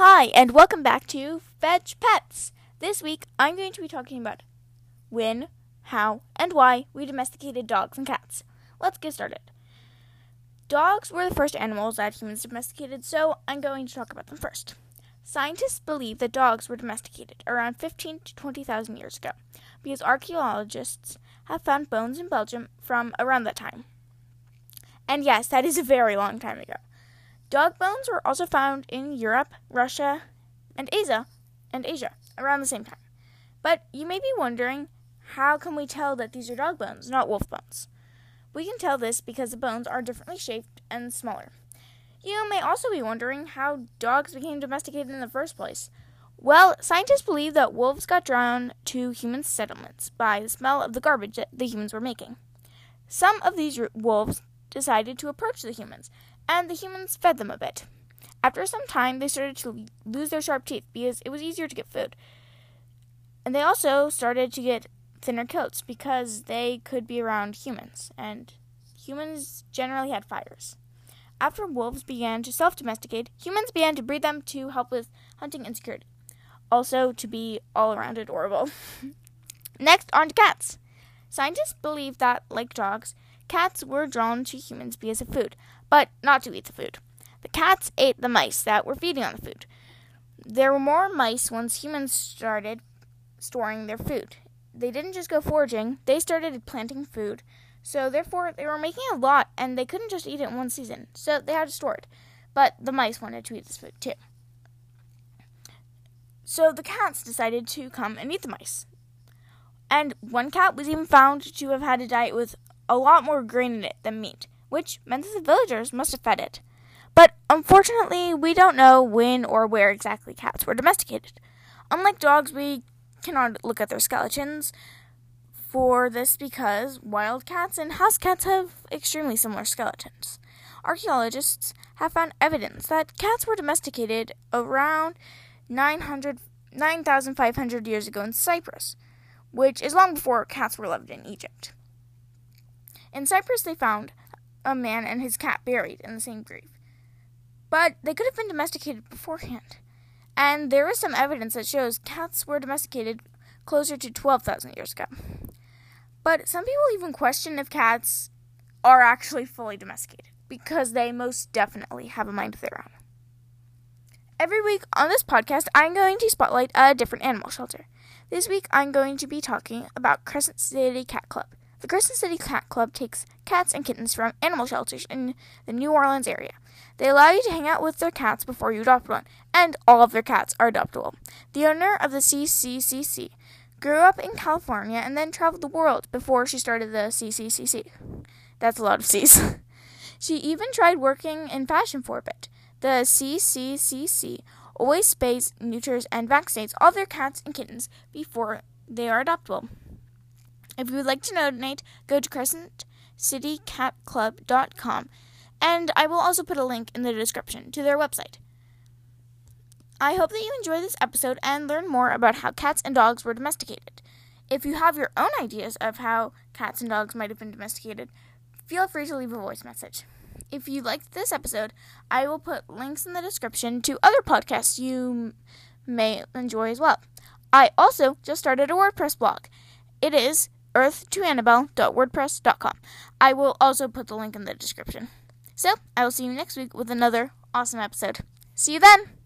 Hi, and welcome back to Fetch Pets. This week, I'm going to be talking about when, how, and why we domesticated dogs and cats. Let's get started. Dogs were the first animals that humans domesticated, so I'm going to talk about them first. Scientists believe that dogs were domesticated around 15 to 20,000 years ago because archaeologists have found bones in Belgium from around that time. And yes, that is a very long time ago. Dog bones were also found in Europe, Russia, and Asia, and Asia around the same time. But you may be wondering, how can we tell that these are dog bones, not wolf bones? We can tell this because the bones are differently shaped and smaller. You may also be wondering how dogs became domesticated in the first place. Well, scientists believe that wolves got drawn to human settlements by the smell of the garbage that the humans were making. Some of these wolves decided to approach the humans and the humans fed them a bit. After some time, they started to lose their sharp teeth because it was easier to get food. And they also started to get thinner coats because they could be around humans, and humans generally had fires. After wolves began to self domesticate, humans began to breed them to help with hunting and security. Also, to be all around adorable. Next, on to cats. Scientists believe that, like dogs, cats were drawn to humans because of food, but not to eat the food. The cats ate the mice that were feeding on the food. There were more mice once humans started storing their food. They didn't just go foraging, they started planting food. So, therefore, they were making a lot and they couldn't just eat it in one season. So, they had to store it. But the mice wanted to eat this food too. So, the cats decided to come and eat the mice. And one cat was even found to have had a diet with a lot more grain in it than meat which meant that the villagers must have fed it. But unfortunately, we don't know when or where exactly cats were domesticated. Unlike dogs, we cannot look at their skeletons for this because wild cats and house cats have extremely similar skeletons. Archaeologists have found evidence that cats were domesticated around 900, 9,500 years ago in Cyprus, which is long before cats were loved in Egypt. In Cyprus, they found a man and his cat buried in the same grave. But they could have been domesticated beforehand. And there is some evidence that shows cats were domesticated closer to 12,000 years ago. But some people even question if cats are actually fully domesticated, because they most definitely have a mind of their own. Every week on this podcast, I'm going to spotlight a different animal shelter. This week, I'm going to be talking about Crescent City Cat Club. The Crescent City Cat Club takes cats and kittens from animal shelters in the New Orleans area. They allow you to hang out with their cats before you adopt one, and all of their cats are adoptable. The owner of the CCCC grew up in California and then traveled the world before she started the CCCC. That's a lot of C's. she even tried working in fashion for a bit. The CCCC always spays, neuters, and vaccinates all their cats and kittens before they are adoptable. If you would like to donate, go to crescentcitycatclub.com, and I will also put a link in the description to their website. I hope that you enjoy this episode and learn more about how cats and dogs were domesticated. If you have your own ideas of how cats and dogs might have been domesticated, feel free to leave a voice message. If you liked this episode, I will put links in the description to other podcasts you may enjoy as well. I also just started a WordPress blog. It is earth2annabelle.wordpress.com. I will also put the link in the description. So, I will see you next week with another awesome episode. See you then!